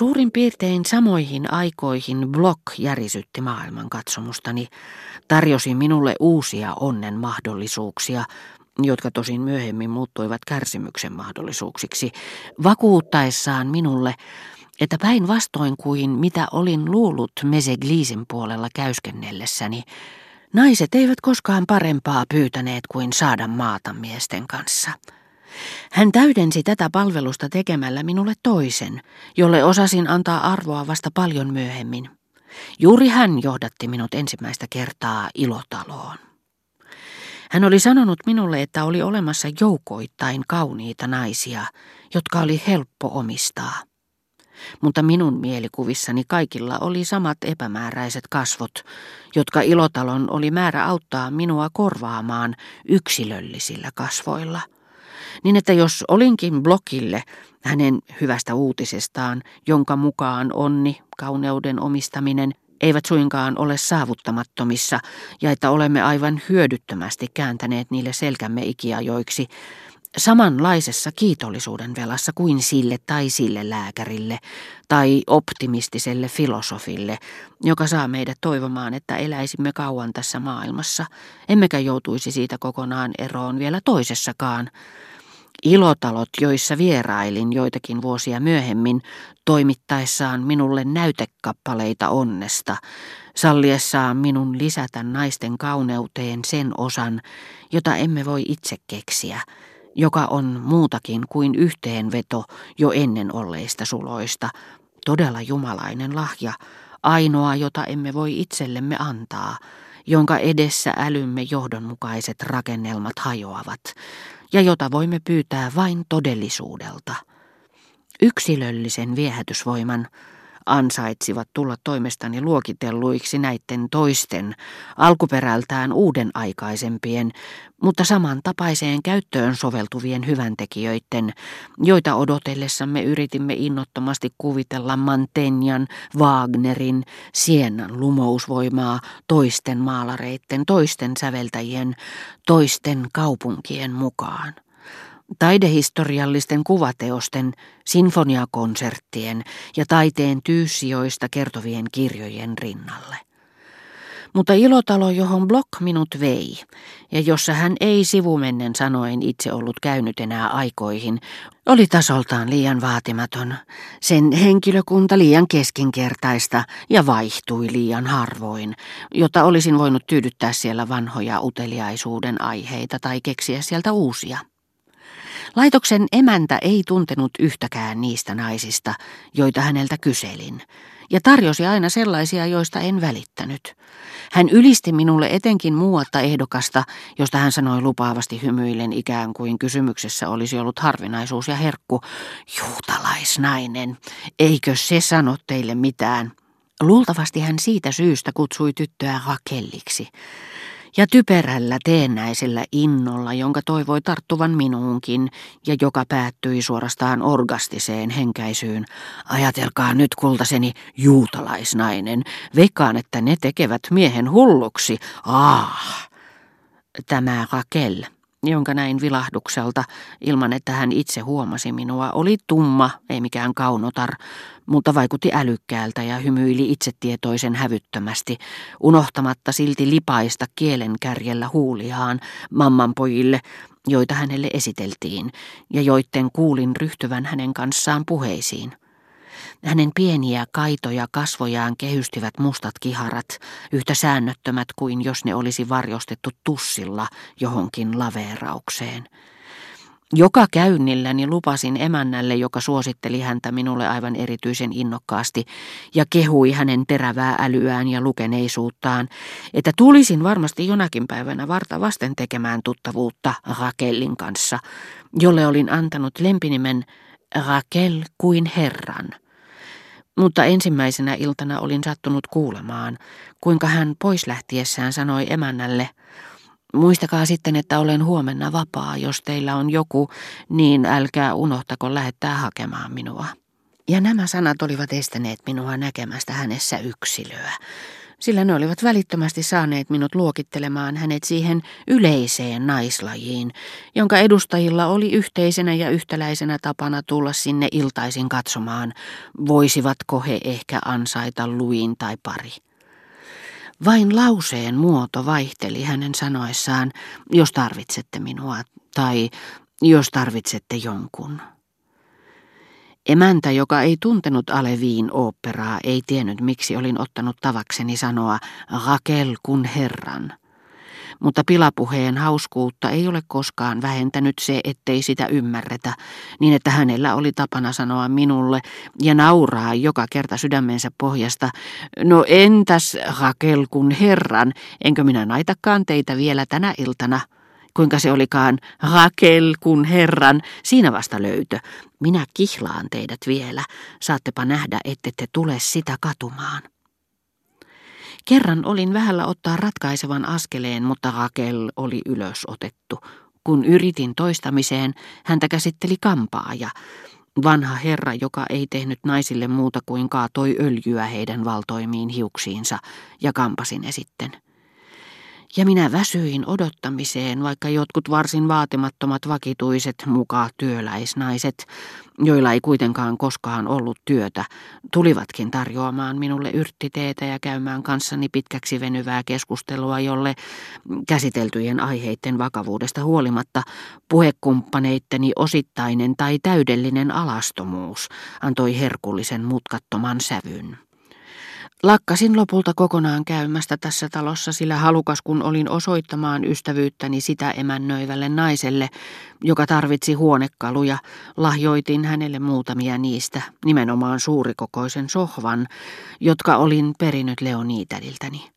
Suurin piirtein samoihin aikoihin Block järisytti maailman katsomustani, tarjosi minulle uusia onnen mahdollisuuksia, jotka tosin myöhemmin muuttuivat kärsimyksen mahdollisuuksiksi, vakuuttaessaan minulle, että päinvastoin kuin mitä olin luullut Mesegliisin puolella käyskennellessäni, naiset eivät koskaan parempaa pyytäneet kuin saada maata miesten kanssa. Hän täydensi tätä palvelusta tekemällä minulle toisen, jolle osasin antaa arvoa vasta paljon myöhemmin. Juuri hän johdatti minut ensimmäistä kertaa ilotaloon. Hän oli sanonut minulle, että oli olemassa joukoittain kauniita naisia, jotka oli helppo omistaa. Mutta minun mielikuvissani kaikilla oli samat epämääräiset kasvot, jotka ilotalon oli määrä auttaa minua korvaamaan yksilöllisillä kasvoilla – niin että jos olinkin blokille hänen hyvästä uutisestaan, jonka mukaan onni, kauneuden omistaminen, eivät suinkaan ole saavuttamattomissa ja että olemme aivan hyödyttömästi kääntäneet niille selkämme ikiajoiksi, samanlaisessa kiitollisuuden velassa kuin sille tai sille lääkärille tai optimistiselle filosofille, joka saa meidät toivomaan, että eläisimme kauan tässä maailmassa, emmekä joutuisi siitä kokonaan eroon vielä toisessakaan, Ilotalot, joissa vierailin joitakin vuosia myöhemmin, toimittaessaan minulle näytekappaleita onnesta, salliessaan minun lisätä naisten kauneuteen sen osan, jota emme voi itse keksiä, joka on muutakin kuin yhteenveto jo ennen olleista suloista, todella jumalainen lahja, ainoa, jota emme voi itsellemme antaa, jonka edessä älymme johdonmukaiset rakennelmat hajoavat, ja jota voimme pyytää vain todellisuudelta. Yksilöllisen viehätysvoiman ansaitsivat tulla toimestani luokitelluiksi näiden toisten, alkuperältään uuden aikaisempien, mutta samantapaiseen käyttöön soveltuvien hyväntekijöiden, joita odotellessamme yritimme innottomasti kuvitella Mantenjan, Wagnerin, Siennan lumousvoimaa toisten maalareitten, toisten säveltäjien, toisten kaupunkien mukaan taidehistoriallisten kuvateosten, sinfoniakonserttien ja taiteen tyyssijoista kertovien kirjojen rinnalle. Mutta ilotalo, johon Block minut vei, ja jossa hän ei sivumennen sanoen itse ollut käynyt enää aikoihin, oli tasoltaan liian vaatimaton, sen henkilökunta liian keskinkertaista ja vaihtui liian harvoin, jotta olisin voinut tyydyttää siellä vanhoja uteliaisuuden aiheita tai keksiä sieltä uusia. Laitoksen emäntä ei tuntenut yhtäkään niistä naisista, joita häneltä kyselin, ja tarjosi aina sellaisia, joista en välittänyt. Hän ylisti minulle etenkin muuatta ehdokasta, josta hän sanoi lupaavasti hymyillen ikään kuin kysymyksessä olisi ollut harvinaisuus ja herkku. Juutalaisnainen, eikö se sano teille mitään? Luultavasti hän siitä syystä kutsui tyttöä Rakelliksi ja typerällä teennäisellä innolla, jonka toivoi tarttuvan minuunkin ja joka päättyi suorastaan orgastiseen henkäisyyn. Ajatelkaa nyt kultaseni juutalaisnainen, veikkaan, että ne tekevät miehen hulluksi. Ah! Tämä Rakel jonka näin vilahdukselta, ilman että hän itse huomasi minua, oli tumma, ei mikään kaunotar, mutta vaikutti älykkäältä ja hymyili itsetietoisen hävyttömästi, unohtamatta silti lipaista kielenkärjellä huuliaan mammanpojille, joita hänelle esiteltiin, ja joiden kuulin ryhtyvän hänen kanssaan puheisiin. Hänen pieniä kaitoja kasvojaan kehystivät mustat kiharat, yhtä säännöttömät kuin jos ne olisi varjostettu tussilla johonkin laveeraukseen. Joka käynnilläni lupasin emännälle, joka suositteli häntä minulle aivan erityisen innokkaasti ja kehui hänen terävää älyään ja lukeneisuuttaan, että tulisin varmasti jonakin päivänä varta vasten tekemään tuttavuutta Rakellin kanssa, jolle olin antanut lempinimen Rakel kuin herran. Mutta ensimmäisenä iltana olin sattunut kuulemaan, kuinka hän pois lähtiessään sanoi emännälle, Muistakaa sitten, että olen huomenna vapaa. Jos teillä on joku, niin älkää unohtako lähettää hakemaan minua. Ja nämä sanat olivat estäneet minua näkemästä hänessä yksilöä, sillä ne olivat välittömästi saaneet minut luokittelemaan hänet siihen yleiseen naislajiin, jonka edustajilla oli yhteisenä ja yhtäläisenä tapana tulla sinne iltaisin katsomaan, voisivatko he ehkä ansaita luin tai pari. Vain lauseen muoto vaihteli hänen sanoessaan, jos tarvitsette minua, tai jos tarvitsette jonkun. Emäntä, joka ei tuntenut Aleviin oopperaa, ei tiennyt miksi olin ottanut tavakseni sanoa Rakel kun herran. Mutta pilapuheen hauskuutta ei ole koskaan vähentänyt se, ettei sitä ymmärretä, niin että hänellä oli tapana sanoa minulle ja nauraa joka kerta sydämensä pohjasta, no entäs Rakel kun herran, enkö minä naitakaan teitä vielä tänä iltana? Kuinka se olikaan Rakel kun herran, siinä vasta löytö. Minä kihlaan teidät vielä, saattepa nähdä, ette te tule sitä katumaan. Kerran olin vähällä ottaa ratkaisevan askeleen, mutta Rakel oli ylös otettu. Kun yritin toistamiseen, häntä käsitteli kampaaja, vanha herra, joka ei tehnyt naisille muuta kuin kaatoi öljyä heidän valtoimiin hiuksiinsa, ja kampasin ne sitten. Ja minä väsyin odottamiseen, vaikka jotkut varsin vaatimattomat vakituiset mukaan työläisnaiset, joilla ei kuitenkaan koskaan ollut työtä, tulivatkin tarjoamaan minulle yrttiteetä ja käymään kanssani pitkäksi venyvää keskustelua, jolle käsiteltyjen aiheiden vakavuudesta huolimatta puhekumppaneitteni osittainen tai täydellinen alastomuus antoi herkullisen mutkattoman sävyn. Lakkasin lopulta kokonaan käymästä tässä talossa, sillä halukas kun olin osoittamaan ystävyyttäni sitä emännöivälle naiselle, joka tarvitsi huonekaluja, lahjoitin hänelle muutamia niistä, nimenomaan suurikokoisen sohvan, jotka olin perinyt Leoniitädiltäni.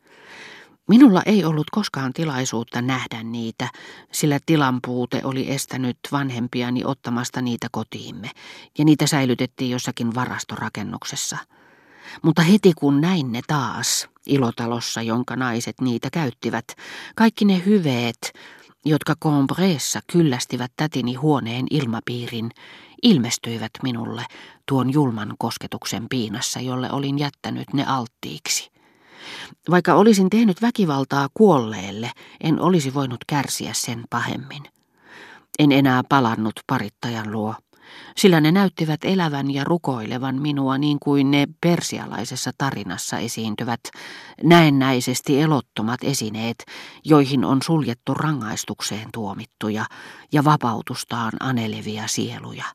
Minulla ei ollut koskaan tilaisuutta nähdä niitä, sillä tilan puute oli estänyt vanhempiani ottamasta niitä kotiimme, ja niitä säilytettiin jossakin varastorakennuksessa – mutta heti kun näin ne taas, ilotalossa, jonka naiset niitä käyttivät, kaikki ne hyveet, jotka Combreessa kyllästivät tätini huoneen ilmapiirin, ilmestyivät minulle tuon julman kosketuksen piinassa, jolle olin jättänyt ne alttiiksi. Vaikka olisin tehnyt väkivaltaa kuolleelle, en olisi voinut kärsiä sen pahemmin. En enää palannut parittajan luo sillä ne näyttivät elävän ja rukoilevan minua niin kuin ne persialaisessa tarinassa esiintyvät näennäisesti elottomat esineet, joihin on suljettu rangaistukseen tuomittuja ja vapautustaan anelevia sieluja.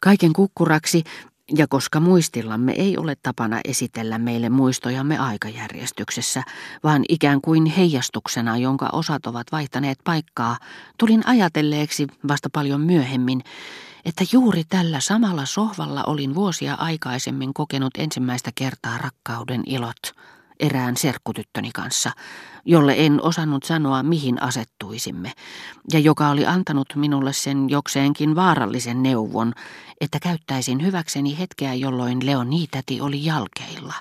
Kaiken kukkuraksi ja koska muistillamme ei ole tapana esitellä meille muistojamme aikajärjestyksessä, vaan ikään kuin heijastuksena, jonka osat ovat vaihtaneet paikkaa, tulin ajatelleeksi vasta paljon myöhemmin, että juuri tällä samalla sohvalla olin vuosia aikaisemmin kokenut ensimmäistä kertaa rakkauden ilot erään serkkutyttöni kanssa, jolle en osannut sanoa mihin asettuisimme, ja joka oli antanut minulle sen jokseenkin vaarallisen neuvon, että käyttäisin hyväkseni hetkeä, jolloin Leonitäti oli jalkeilla.